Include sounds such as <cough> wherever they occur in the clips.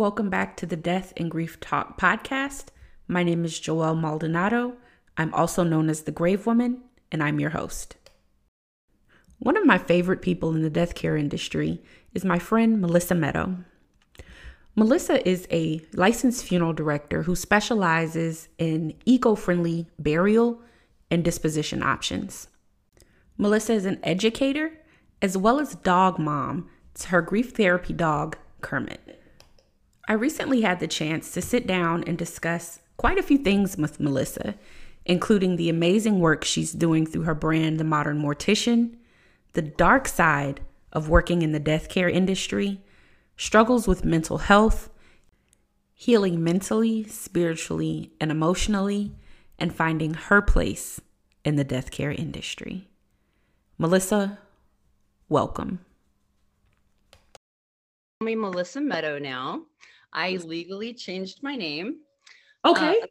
Welcome back to the Death and Grief Talk podcast. My name is Joelle Maldonado. I'm also known as the Grave Woman, and I'm your host. One of my favorite people in the death care industry is my friend Melissa Meadow. Melissa is a licensed funeral director who specializes in eco friendly burial and disposition options. Melissa is an educator as well as dog mom to her grief therapy dog, Kermit. I recently had the chance to sit down and discuss quite a few things with Melissa, including the amazing work she's doing through her brand, The Modern Mortician, the dark side of working in the death care industry, struggles with mental health, healing mentally, spiritually, and emotionally, and finding her place in the death care industry. Melissa, welcome. Me, Melissa Meadow now. I legally changed my name. Okay. Uh,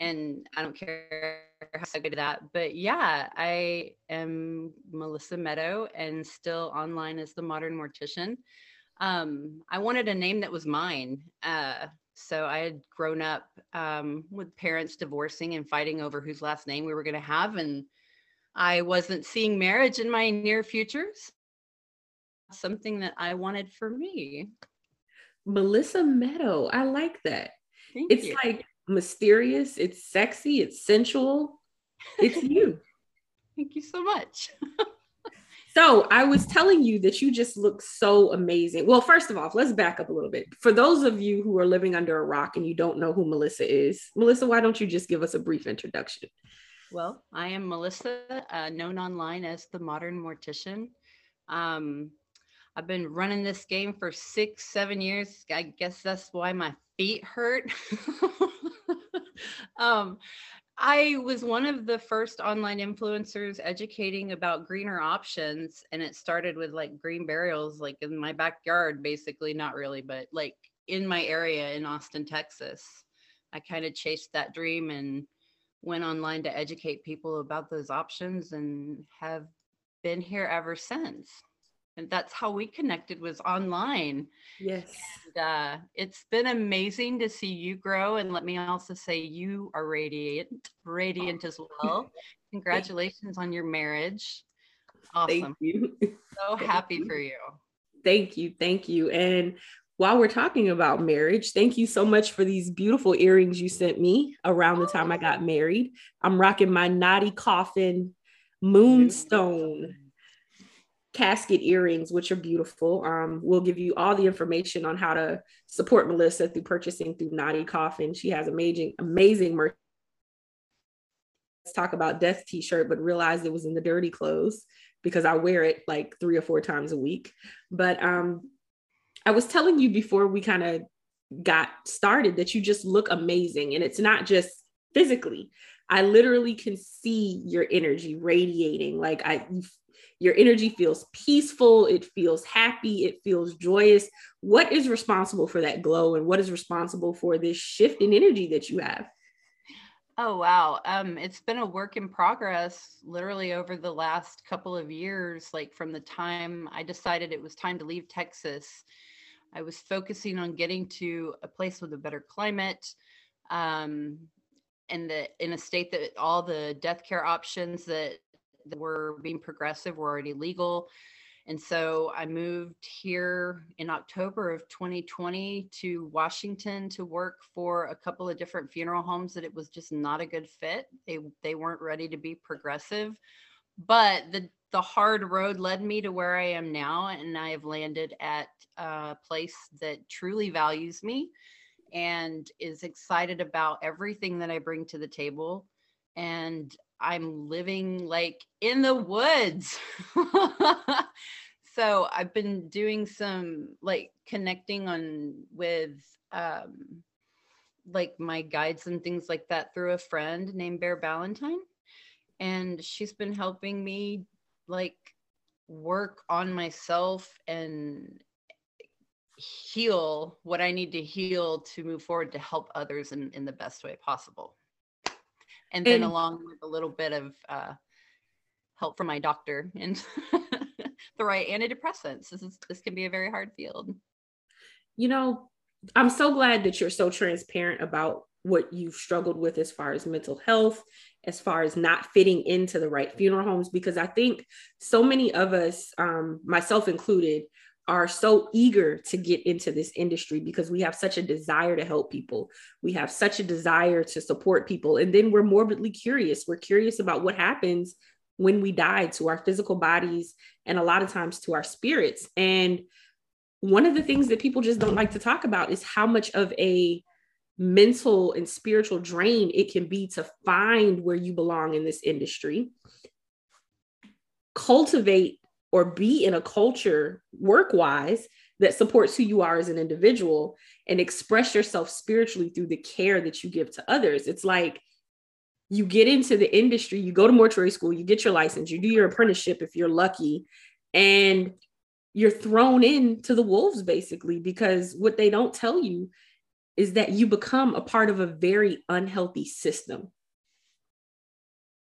and I don't care how I do that. But yeah, I am Melissa Meadow and still online as the modern mortician. Um, I wanted a name that was mine. Uh, so I had grown up um, with parents divorcing and fighting over whose last name we were going to have. And I wasn't seeing marriage in my near futures. Something that I wanted for me. Melissa Meadow. I like that. Thank it's you. like mysterious, it's sexy, it's sensual. It's <laughs> you. Thank you so much. <laughs> so, I was telling you that you just look so amazing. Well, first of all, let's back up a little bit. For those of you who are living under a rock and you don't know who Melissa is, Melissa, why don't you just give us a brief introduction? Well, I am Melissa, uh, known online as the Modern Mortician. Um, I've been running this game for six, seven years. I guess that's why my feet hurt. <laughs> um, I was one of the first online influencers educating about greener options. And it started with like green burials, like in my backyard, basically, not really, but like in my area in Austin, Texas. I kind of chased that dream and went online to educate people about those options and have been here ever since and that's how we connected was online. Yes. And, uh, it's been amazing to see you grow and let me also say you are radiant radiant as well. <laughs> Congratulations on your marriage. Awesome. thank you. So <laughs> happy you. for you. Thank you thank you. And while we're talking about marriage, thank you so much for these beautiful earrings you sent me around the time I got married. I'm rocking my naughty Coffin Moonstone casket earrings, which are beautiful. Um, we'll give you all the information on how to support Melissa through purchasing through Knotty Coffin. She has amazing, amazing merch. Let's talk about death t-shirt, but realized it was in the dirty clothes because I wear it like three or four times a week. But um, I was telling you before we kind of got started that you just look amazing, and it's not just physically. I literally can see your energy radiating. Like I, your energy feels peaceful, it feels happy, it feels joyous. What is responsible for that glow and what is responsible for this shift in energy that you have? Oh wow. Um it's been a work in progress literally over the last couple of years like from the time I decided it was time to leave Texas. I was focusing on getting to a place with a better climate um and the in a state that all the death care options that that were being progressive were already legal. And so I moved here in October of 2020 to Washington to work for a couple of different funeral homes that it was just not a good fit. They they weren't ready to be progressive. But the the hard road led me to where I am now and I have landed at a place that truly values me and is excited about everything that I bring to the table and I'm living like in the woods. <laughs> so I've been doing some like connecting on with um like my guides and things like that through a friend named Bear Ballantyne. And she's been helping me like work on myself and heal what I need to heal to move forward to help others in, in the best way possible and then and, along with a little bit of uh, help from my doctor and <laughs> the right antidepressants. This is this can be a very hard field. You know, I'm so glad that you're so transparent about what you've struggled with as far as mental health, as far as not fitting into the right funeral homes, because I think so many of us, um, myself included, are so eager to get into this industry because we have such a desire to help people. We have such a desire to support people. And then we're morbidly curious. We're curious about what happens when we die to our physical bodies and a lot of times to our spirits. And one of the things that people just don't like to talk about is how much of a mental and spiritual drain it can be to find where you belong in this industry, cultivate or be in a culture work wise that supports who you are as an individual and express yourself spiritually through the care that you give to others. It's like you get into the industry, you go to mortuary school, you get your license, you do your apprenticeship if you're lucky, and you're thrown into the wolves basically because what they don't tell you is that you become a part of a very unhealthy system.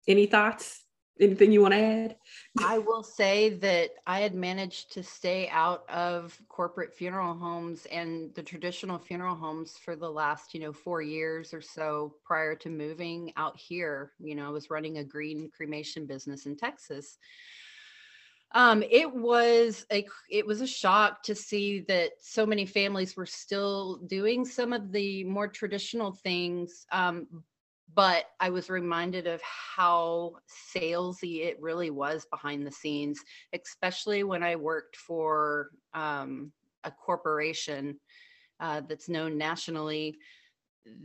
Any thoughts? Anything you want to add? I will say that I had managed to stay out of corporate funeral homes and the traditional funeral homes for the last, you know, four years or so prior to moving out here. You know, I was running a green cremation business in Texas. Um, it was a it was a shock to see that so many families were still doing some of the more traditional things, um, but I was reminded of how salesy it really was behind the scenes, especially when I worked for um, a corporation uh, that's known nationally.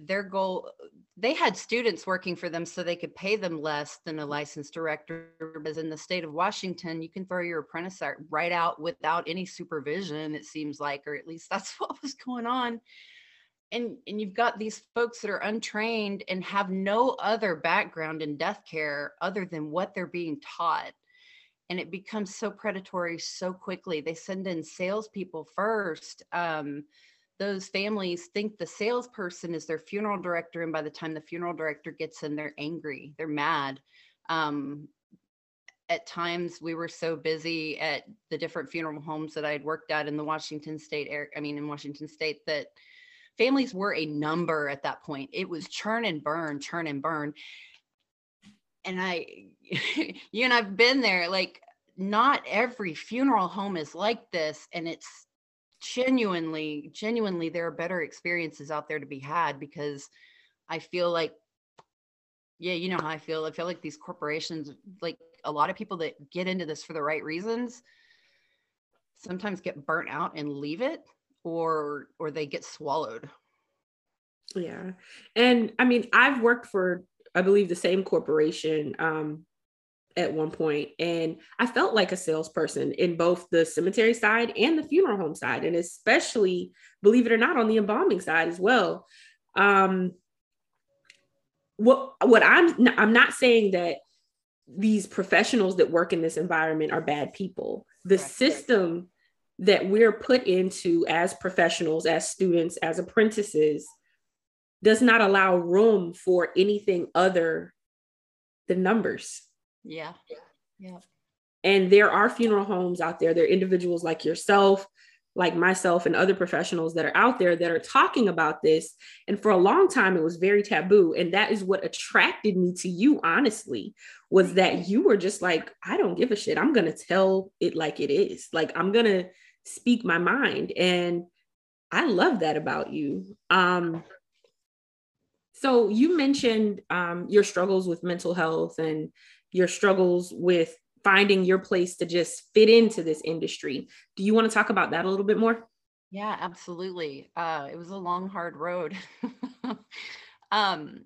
Their goal, they had students working for them so they could pay them less than a licensed director. Because in the state of Washington, you can throw your apprentice right out without any supervision, it seems like, or at least that's <laughs> what was going on and and you've got these folks that are untrained and have no other background in death care other than what they're being taught. And it becomes so predatory so quickly. They send in salespeople first um, those families think the salesperson is their funeral director and by the time the funeral director gets in they're angry they're mad. Um, at times we were so busy at the different funeral homes that i had worked at in the washington state i mean in washington state that families were a number at that point. It was churn and burn, churn and burn. And I, <laughs> you and I've been there, like, not every funeral home is like this. And it's genuinely, genuinely, there are better experiences out there to be had because I feel like, yeah, you know how I feel. I feel like these corporations, like a lot of people that get into this for the right reasons, sometimes get burnt out and leave it or or they get swallowed. Yeah. And i mean i've worked for i believe the same corporation um at one point and i felt like a salesperson in both the cemetery side and the funeral home side and especially believe it or not on the embalming side as well. Um what what i'm i'm not saying that these professionals that work in this environment are bad people. The system that we're put into as professionals, as students, as apprentices does not allow room for anything other than numbers. Yeah. Yeah. And there are funeral homes out there. There are individuals like yourself, like myself, and other professionals that are out there that are talking about this. And for a long time, it was very taboo. And that is what attracted me to you, honestly, was that you were just like, I don't give a shit. I'm going to tell it like it is. Like, I'm going to speak my mind. And I love that about you. Um, so you mentioned um, your struggles with mental health and your struggles with finding your place to just fit into this industry. Do you want to talk about that a little bit more? Yeah, absolutely. Uh, it was a long, hard road. <laughs> um,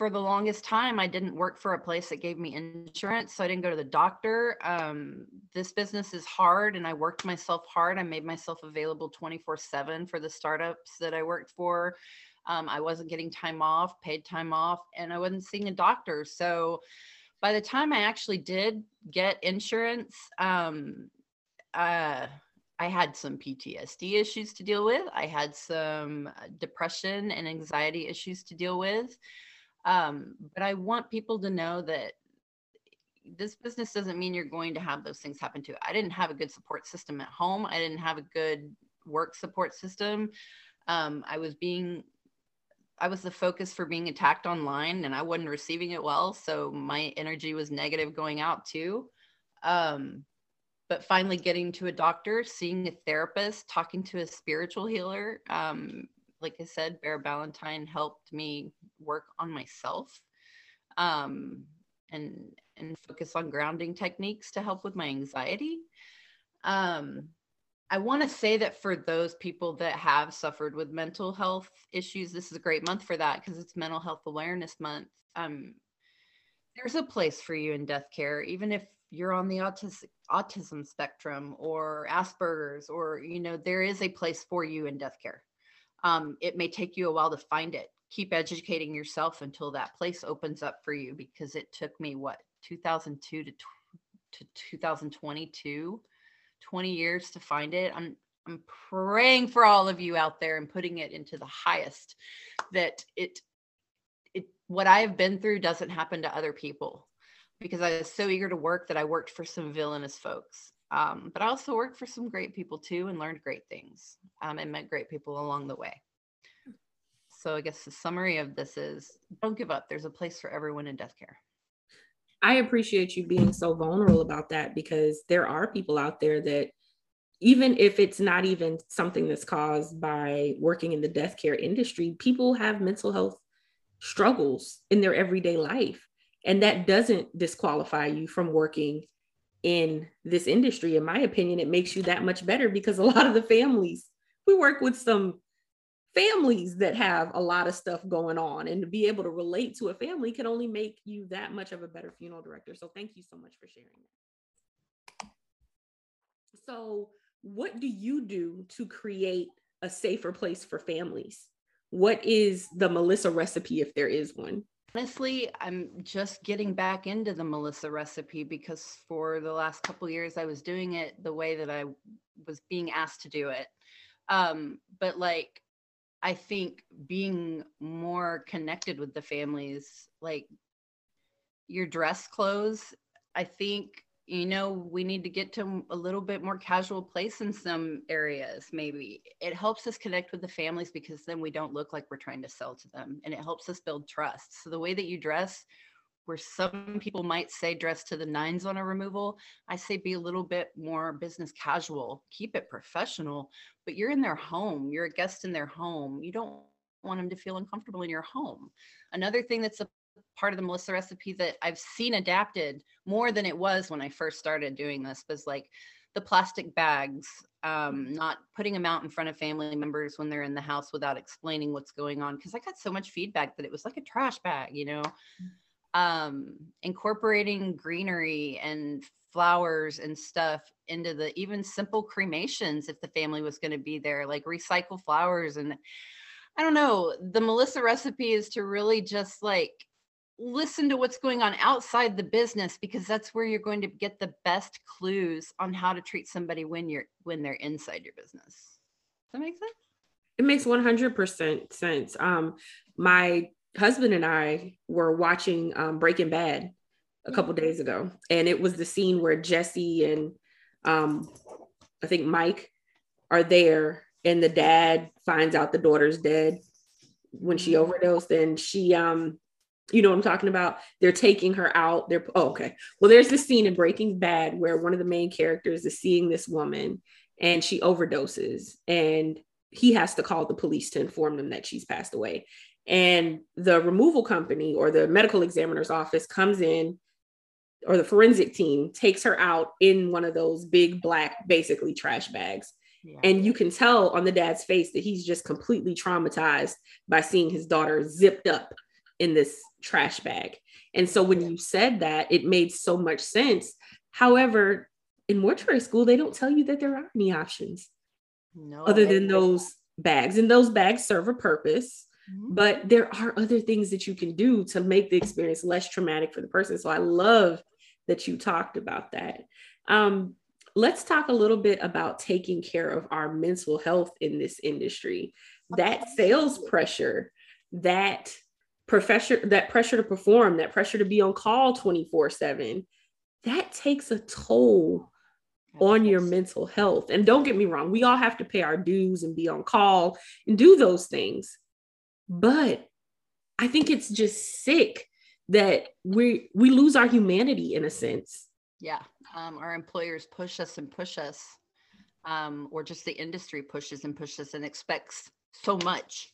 for the longest time, I didn't work for a place that gave me insurance. So I didn't go to the doctor. Um, this business is hard and I worked myself hard. I made myself available 24 7 for the startups that I worked for. Um, I wasn't getting time off, paid time off, and I wasn't seeing a doctor. So by the time I actually did get insurance, um, uh, I had some PTSD issues to deal with. I had some uh, depression and anxiety issues to deal with. Um, but I want people to know that this business doesn't mean you're going to have those things happen to. I didn't have a good support system at home. I didn't have a good work support system. Um, I was being, I was the focus for being attacked online and I wasn't receiving it well. So my energy was negative going out too. Um, but finally getting to a doctor, seeing a therapist, talking to a spiritual healer. Um, like I said, Bear Ballantyne helped me work on myself um, and and focus on grounding techniques to help with my anxiety. Um, I want to say that for those people that have suffered with mental health issues, this is a great month for that because it's Mental Health Awareness Month. Um, there's a place for you in death care, even if you're on the autism autism spectrum or Asperger's, or you know, there is a place for you in death care. Um, it may take you a while to find it. Keep educating yourself until that place opens up for you because it took me what 2002 to, to 2022 20 years to find it. I'm I'm praying for all of you out there and putting it into the highest that it it what I have been through doesn't happen to other people because I was so eager to work that I worked for some villainous folks. Um, but I also worked for some great people too and learned great things um, and met great people along the way. So I guess the summary of this is don't give up. There's a place for everyone in death care. I appreciate you being so vulnerable about that because there are people out there that even if it's not even something that's caused by working in the death care industry, people have mental health struggles in their everyday life. And that doesn't disqualify you from working in this industry. In my opinion, it makes you that much better because a <laughs> lot of the families, we work with some families that have a lot of stuff going on and to be able to relate to a family can only make you that much of a better funeral director. So thank you so much for sharing that. So what do you do to create a safer place for families? What is the melissa recipe if there is one honestly i'm just getting back into the melissa recipe because for the last couple years i was doing it the way that i was being asked to do it. Um, but like I think being more connected with the families, like your dress clothes, I think, you know, we need to get to a little bit more casual place in some areas, maybe. It helps us connect with the families because then we don't look like we're trying to sell to them and it helps us build trust. So the way that you dress, where some people might say dress to the nines on a removal, I say be a little bit more business casual, keep it professional, but you're in their home, you're a guest in their home. You don't want them to feel uncomfortable in your home. Another thing that's a part of the Melissa recipe that I've seen adapted more than it was when I first started doing this was like the plastic bags, um, not putting them out in front of family members when they're in the house without explaining what's going on. Cause I got so much feedback that it was like a trash bag, you know, um, incorporating greenery and flowers and stuff into the even simple cremations if the family was going to be there, like recycle flowers. And I don't know, the Melissa recipe is to really just like listen to what's going on outside the business because that's where you're going to get the best clues on how to treat somebody when you're when they're inside your business. Does that make sense? It makes 100% sense. Um, my husband and I were watching um, Breaking Bad a couple mm-hmm. days ago, and it was the scene where Jesse and um, I think Mike are there, and the dad finds out the daughter's dead when she mm-hmm. overdosed, and she um you know what I'm talking about? They're taking her out. They're oh, okay. Well, there's this scene in Breaking Bad where one of the main characters is seeing this woman and she overdoses and he has to call the police to inform them that she's passed away. And the removal company or the medical examiner's office comes in, or the forensic team takes her out in one of those big black, basically trash bags. Yeah. And you can tell on the dad's face that he's just completely traumatized by seeing his daughter zipped up in this trash bag. And so when you said that, it made so much sense. However, in mortuary school, they don't tell you that there are any options no, other than those bags. And those bags serve a purpose. Mm-hmm. But there are other things that you can do to make the experience less traumatic for the person. So I love that you talked about that. Um, let's talk a little bit about taking care of our mental health in this industry. That sales pressure, that professor, that pressure to perform, that pressure to be on call 24 7, that takes a toll on your mental health. And don't get me wrong, we all have to pay our dues and be on call and do those things. But I think it's just sick that we we lose our humanity in a sense. Yeah. Um, our employers push us and push us, um, or just the industry pushes and pushes and expects so much.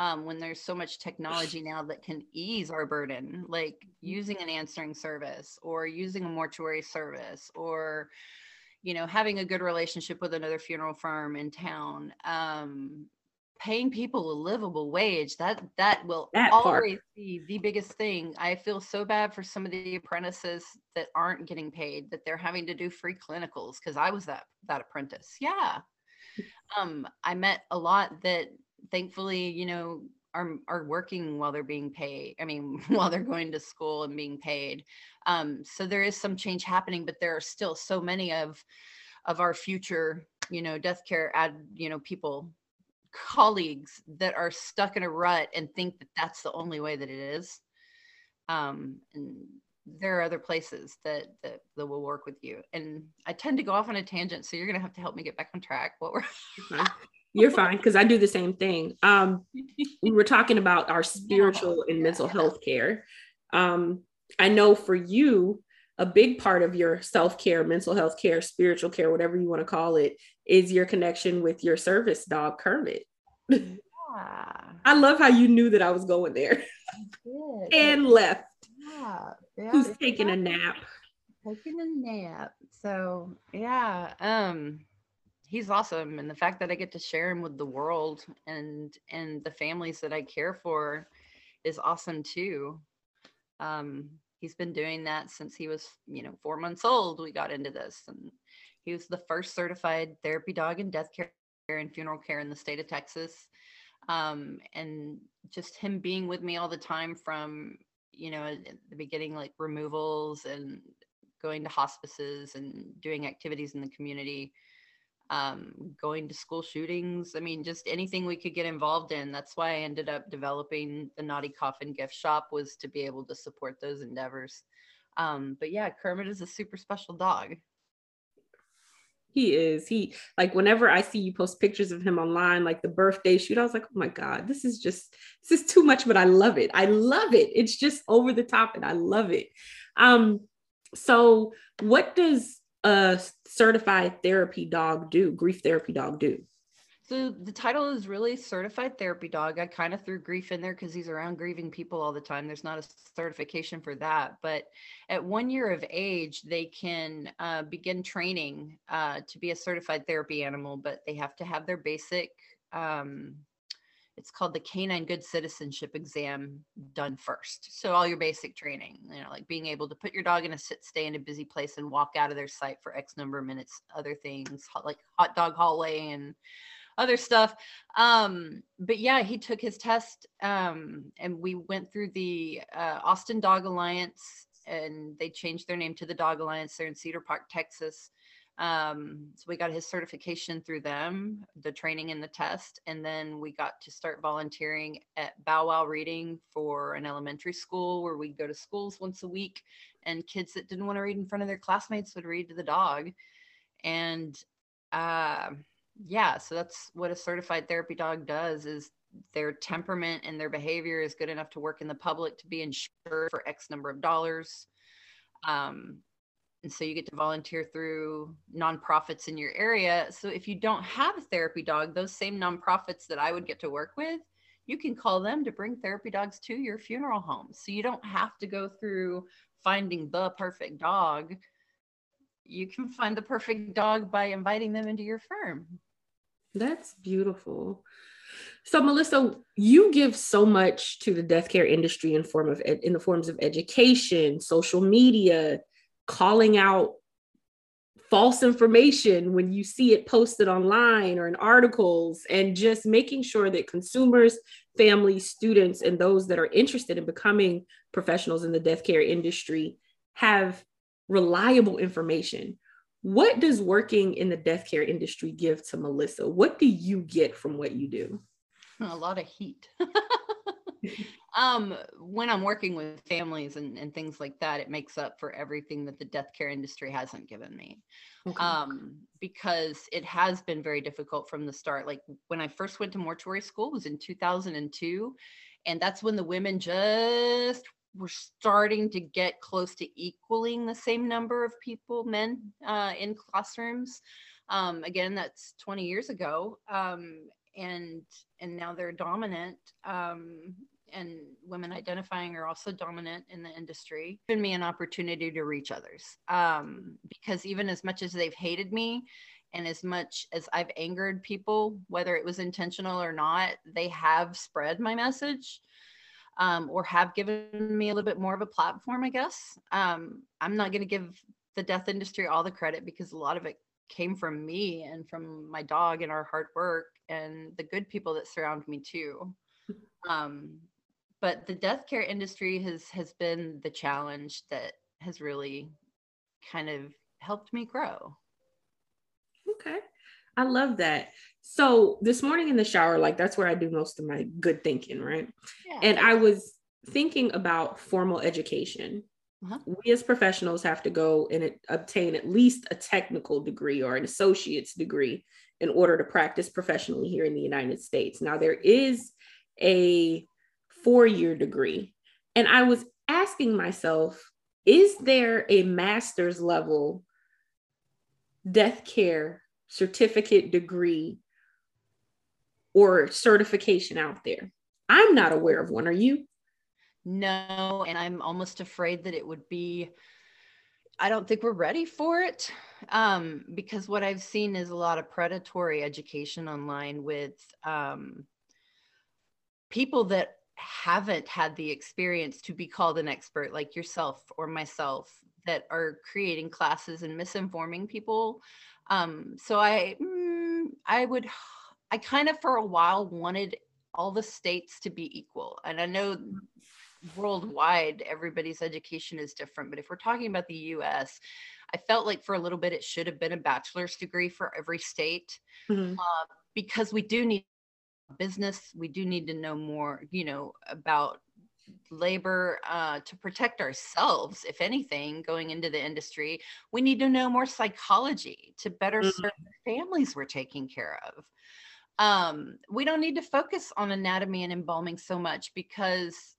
Um, when there's so much technology <sighs> now that can ease our burden, like using an answering service or using a mortuary service or you know having a good relationship with another funeral firm in town um, paying people a livable wage that that will that always be the biggest thing. I feel so bad for some of the apprentices that aren't getting paid that they're having to do free clinicals because i was that that apprentice. Yeah. Um i met a lot that thankfully you know are are working while they're being paid i mean <laughs> while they're going to school and being paid um so there is some change happening but there are still so many of of our future you know death care ad you know people colleagues that are stuck in a rut and think that that's the only way that it is. Um, and there are other places that, that that will work with you. And I tend to go off on a tangent, so you're gonna have to help me get back on track. What we're you're fine because I do the same thing. Um, <laughs> we were talking about our spiritual and mental health care. Um, I know for you, a big part of your self care, mental health care, spiritual care, whatever you want to call it, is your connection with your service dog, Kermit. <laughs> Yeah. I love how you knew that I was going there and left. Yeah. yeah. Who's taking a nap? Taking a nap. So, yeah. Um, he's awesome and the fact that i get to share him with the world and and the families that i care for is awesome too um he's been doing that since he was, you know, four months old. We got into this, and he was the first certified therapy dog in death care and funeral care in the state of Texas. Um, and just him being with me all the time from, you know, the beginning, like removals and going to hospices and doing activities in the community um, going to school shootings. I mean, just anything we could get involved in. That's why I ended up developing the Naughty Coffin gift shop was to be able to support those endeavors. Um, but yeah, Kermit is a super special dog. He is. He like whenever I see you post pictures of him online, like the birthday shoot, I was like, oh my God, this is just this is too much, but I love it. I love it. It's just over the top and I love it. Um, so what does a certified therapy dog do, grief therapy dog do? So the title is really certified therapy dog. I kind of threw grief in there because he's around grieving people all the time. There's not a certification for that, but at one year of age, they can uh, begin training uh, to be a certified therapy animal, but they have to have their basic um, it's called the canine good citizenship exam done first. So all your basic training you know like being able to put your dog in a sit stay in a busy place and walk out of their sight for x number of minutes other things like hot dog hallway and other stuff. Um but yeah he took his test um and we went through the uh, austin dog alliance and they changed their name to the dog alliance they're in cedar park texas um, so we got his certification through them, the training and the test. And then we got to start volunteering at Bow Wow Reading for an elementary school where we'd go to schools once a week and kids that didn't want to read in front of their classmates would read to the dog. And uh, yeah, so that's what a certified therapy dog does is their temperament and their behavior is good enough to work in the public to be insured for X number of dollars. Um, and so you get to volunteer through nonprofits in your area. So if you don't have a therapy dog, those same nonprofits that I would get to work with, you can call them to bring therapy dogs to your funeral home. So you don't have to go through finding the perfect dog. You can find the perfect dog by inviting them into your firm. That's beautiful. So Melissa, you give so much to the death care industry in form of in the forms of education, social media, calling out false information when you see it posted online or in articles and just making sure that consumers families students and those that are interested in becoming professionals in the death care industry have reliable information. What does working in the death care industry give to melissa? What do you get from what you do? A lot of heat <laughs> <laughs> um, when I'm working with families and, and things like that, it makes up for everything that the death care industry hasn't given me. Okay. Um, because it has been very difficult from the start. Like when I first went to mortuary school was in 2002. And that's when the women just were starting to get close to equaling the same number of people, men uh, in classrooms. Um, again, that's 20 years ago. Um, and and now they're dominant um, and women identifying are also dominant in the industry given me an opportunity to reach others um, because even as much as they've hated me and as much as i've angered people whether it was intentional or not they have spread my message um, or have given me a little bit more of a platform i guess um, i'm not going to give the death industry all the credit because a lot of it came from me and from my dog and our hard work and the good people that surround me too. Um, but the death care industry has has been the challenge that has really kind of helped me grow. Okay. I love that. So this morning in the shower, like that's where I do most of my good thinking, right? Yeah. And I was thinking about formal education uh-huh. We as professionals have to go and obtain at least a technical degree or an associate's degree in order to practice professionally here in the United States. Now, there is a four year degree. And I was asking myself, is there a master's level death care certificate degree or certification out there? I'm not aware of one. Are you? no and i'm almost afraid that it would be i don't think we're ready for it um, because what i've seen is a lot of predatory education online with um, people that haven't had the experience to be called an expert like yourself or myself that are creating classes and misinforming people um, so i mm, i would i kind of for a while wanted all the states to be equal and i know worldwide everybody's education is different but if we're talking about the us i felt like for a little bit it should have been a bachelor's degree for every state mm-hmm. uh, because we do need business we do need to know more you know about labor uh, to protect ourselves if anything going into the industry. We need to know more psychology to better mm-hmm. serve the families we're taking care of. Um, we don't need to focus on anatomy and embalming so much because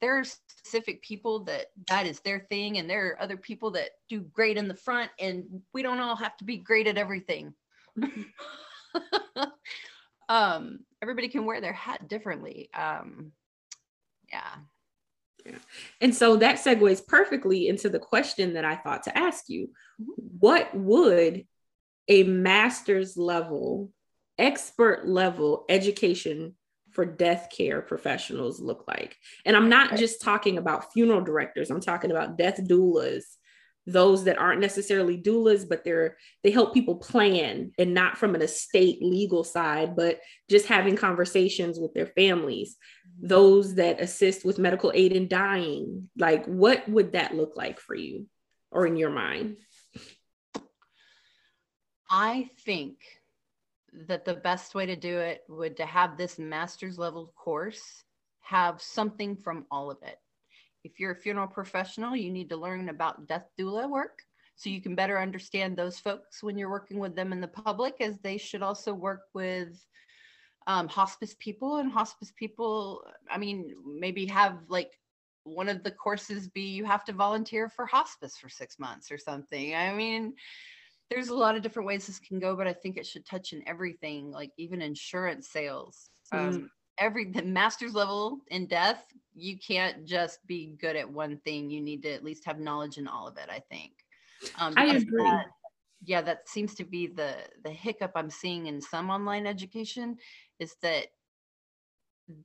there are specific people that that is their thing and there are other people that do great in the front and we don't all have to be great at everything <laughs> um everybody can wear their hat differently um yeah yeah. And so that segues perfectly into the question that I thought to ask you. Mm-hmm. What would a master's level, expert level education for death care professionals look like? And I'm not just talking about funeral directors, I'm talking about death doulas, those that aren't necessarily doulas, but they're they help people plan and not from an estate legal side, but just having conversations with their families, those that assist with medical aid in dying. Like, what would that look like for you or in your mind? I think that the best way to do it would to have this master's level course have something from all of it. If you're a funeral professional, you need to learn about death doula work so you can better understand those folks when you're working with them in the public, as they should also work with um, hospice people. And hospice people, I mean, maybe have like one of the courses be you have to volunteer for hospice for six months or something. I mean, there's a lot of different ways this can go, but I think it should touch in everything, like even insurance sales. Mm. Um, every the master's level in death, you can't just be good at one thing. You need to at least have knowledge in all of it. I think. Um, I agree. That, yeah, that seems to be the the hiccup I'm seeing in some online education is that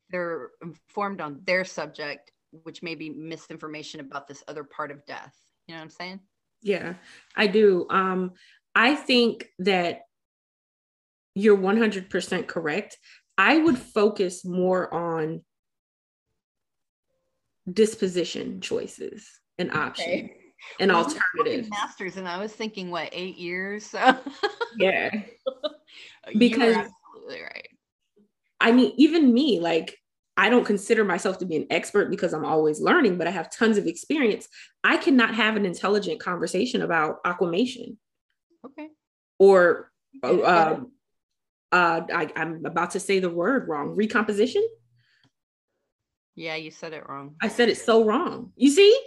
they're informed on their subject, which may be misinformation about this other part of death. You know what I'm saying? Yeah, I do. Um, I think that you're 100% correct. I would focus more on disposition choices and options okay. <laughs> and well, alternatives. Masters, and I was thinking, what, eight years? So. <laughs> yeah. because absolutely right. I mean, even me, like I don't consider myself to be an expert because I'm always learning, but I have tons of experience. I cannot have an intelligent conversation about aquamation. Okay. Or uh, uh, I, I'm about to say the word wrong. Recomposition. Yeah, you said it wrong. I said it so wrong. You see?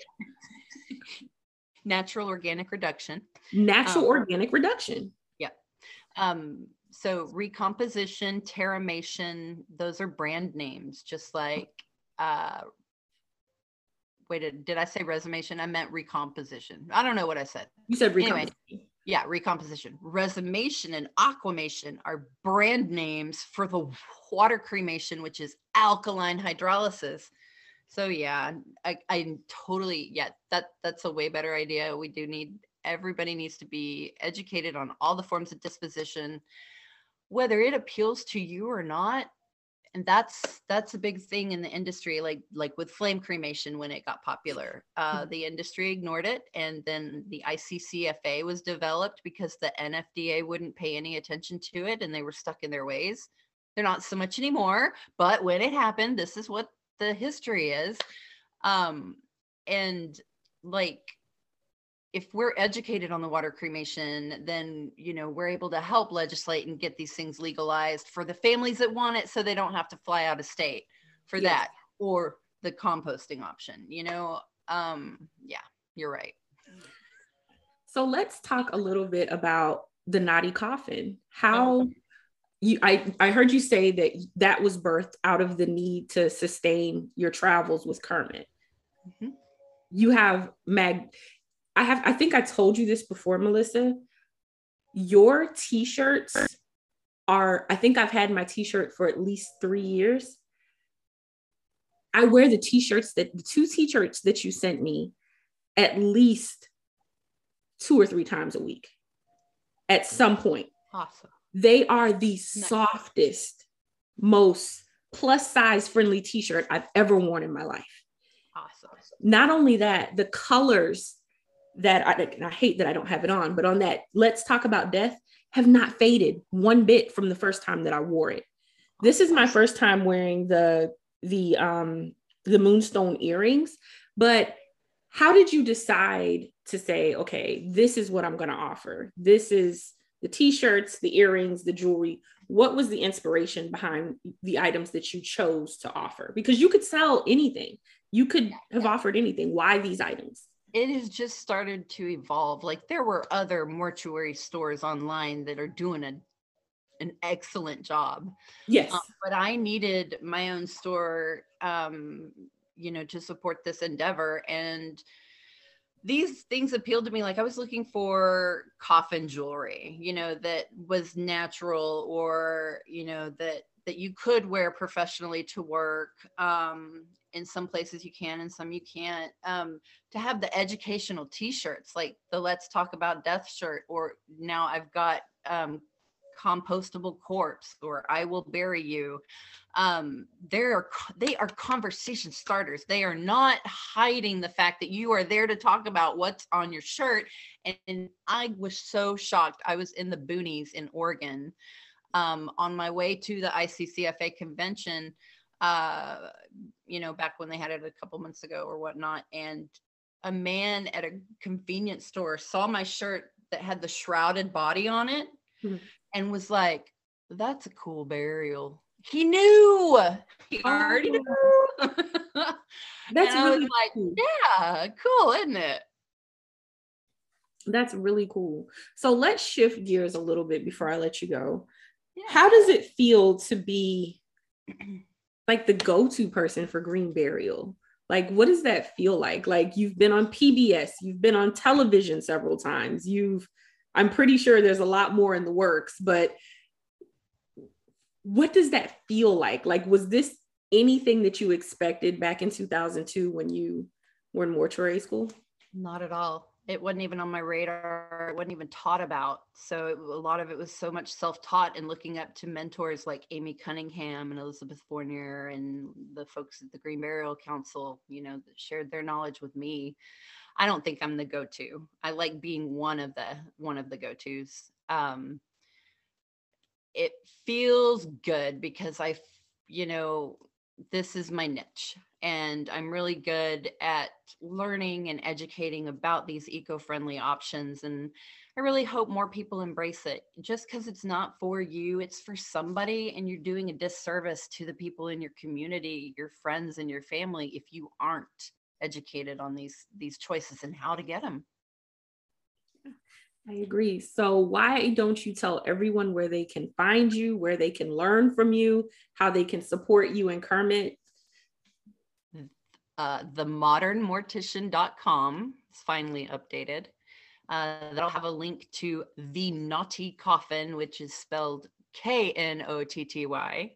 <laughs> Natural organic reduction. Natural um, organic reduction. Yeah. Um, so recomposition, terramation, those are brand names, just like uh wait, did I say Resomation? I meant recomposition. I don't know what I said. You said recomposition. Anyway, yeah, recomposition. Resomation and aquamation are brand names for the water cremation, which is alkaline hydrolysis. So yeah, I, I totally yeah, that that's a way better idea. We do need everybody needs to be educated on all the forms of disposition, whether it appeals to you or not and that's that's a big thing in the industry like like with flame cremation when it got popular uh, mm-hmm. the industry ignored it and then the iccfa was developed because the nfda wouldn't pay any attention to it and they were stuck in their ways they're not so much anymore but when it happened this is what the history is um and like if we're educated on the water cremation, then you know we're able to help legislate and get these things legalized for the families that want it, so they don't have to fly out of state for yes. that, or the composting option. You know, um, yeah, you're right. So let's talk a little bit about the knotty coffin. How oh. you I I heard you say that that was birthed out of the need to sustain your travels with Kermit. Mm-hmm. You have mag I have I think I told you this before, Melissa. Your t-shirts are, I think I've had my t-shirt for at least three years. I wear the t-shirts that the two t-shirts that you sent me at least two or three times a week at some point. Awesome. They are the nice. softest, most plus size friendly t-shirt I've ever worn in my life. Awesome. Not only that, the colors that I, I hate that I don't have it on, but on that let's talk about death have not faded one bit from the first time that I wore it. This is my first time wearing the the um the moonstone earrings, but how did you decide to say, okay, this is what I'm going to offer? This is the t-shirts, the earrings, the jewelry. What was the inspiration behind the items that you chose to offer? Because you could sell anything. You could have offered anything. Why these items? It has just started to evolve. Like there were other mortuary stores online that are doing a an excellent job. Yes. Um, but I needed my own store um, you know, to support this endeavor and these things appealed to me like i was looking for coffin jewelry you know that was natural or you know that that you could wear professionally to work um in some places you can and some you can't um, to have the educational t-shirts like the let's talk about death shirt or now i've got um, compostable corpse or i will bury you. Um, they're they are conversation starters. They are not hiding the fact that you are there to talk about what's on your shirt. And, and i was so shocked. I was in the boonies in oregon um, on my way to the iccfa convention uh, you know, back when they had it a couple months ago or whatnot. And a man at a convenience store saw my shirt that had the shrouded body on it mm-hmm. and was like, that's a cool burial. He knew. He already knew. <laughs> that's really like, cool. yeah, cool, isn't it? That's really cool. So let's shift gears a little bit before I let you go. Yeah. How does it feel to be like the go-to person for green burial? Like what does that feel like? Like you've been on pbs you've been on television several times you've i'm pretty sure there's a lot more in the works but what does that feel like? Like was this anything that you expected back in 2002 when you were in mortuary school? Not at all it wasn't even on my radar it wasn't even taught about so it, a lot of it was so much self-taught and looking up to mentors like amy cunningham and elizabeth fournier and the folks at the green burial council you know that shared their knowledge with me. I don't think i'm the go-to. I like being one of the one of the go-to's. Um it feels good because i you know this is my niche and I'm really good at learning and educating about these eco-friendly options and I really hope more people embrace it. Just because it's not for you, it's for somebody, and you're doing a disservice to the people in your community, your friends, and your family if you aren't educated on these these choices and how to get them. I agree. So why don't you tell everyone where they can find you, where they can learn from you, how they can support you and Kermit? Uh, themodernmortician.com is finally updated. Uh, that'll have a link to the Knotty Coffin, which is spelled K N O T T Y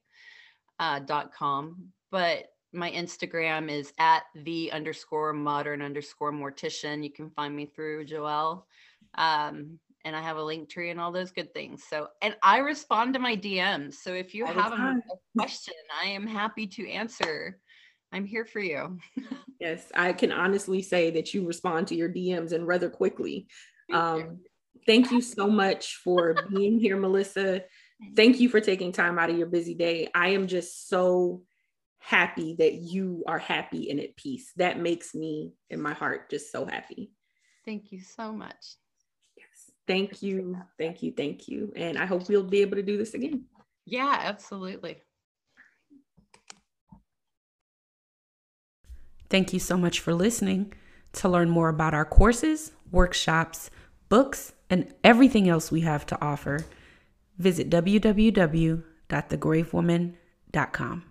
uh, dot com. But my Instagram is at the underscore modern underscore mortician. You can find me through Joelle. Um, and I have a link tree and all those good things. So, and I respond to my DMs. So if you have a, a question, I am happy to answer. I'm here for you. <laughs> yes, I can honestly say that you respond to your DMs and rather quickly. Um, thank you so much for <laughs> being here, Melissa. Thank you for taking time out of your busy day. I am just so happy that you are happy and at peace. That makes me in my heart just so happy. Thank you so much. Yes. Thank you. Thank you. Thank you. And I hope we'll be able to do this again. Yeah, absolutely. Thank you so much for listening. To learn more about our courses, workshops, books, and everything else we have to offer, visit www.thegravewoman.com.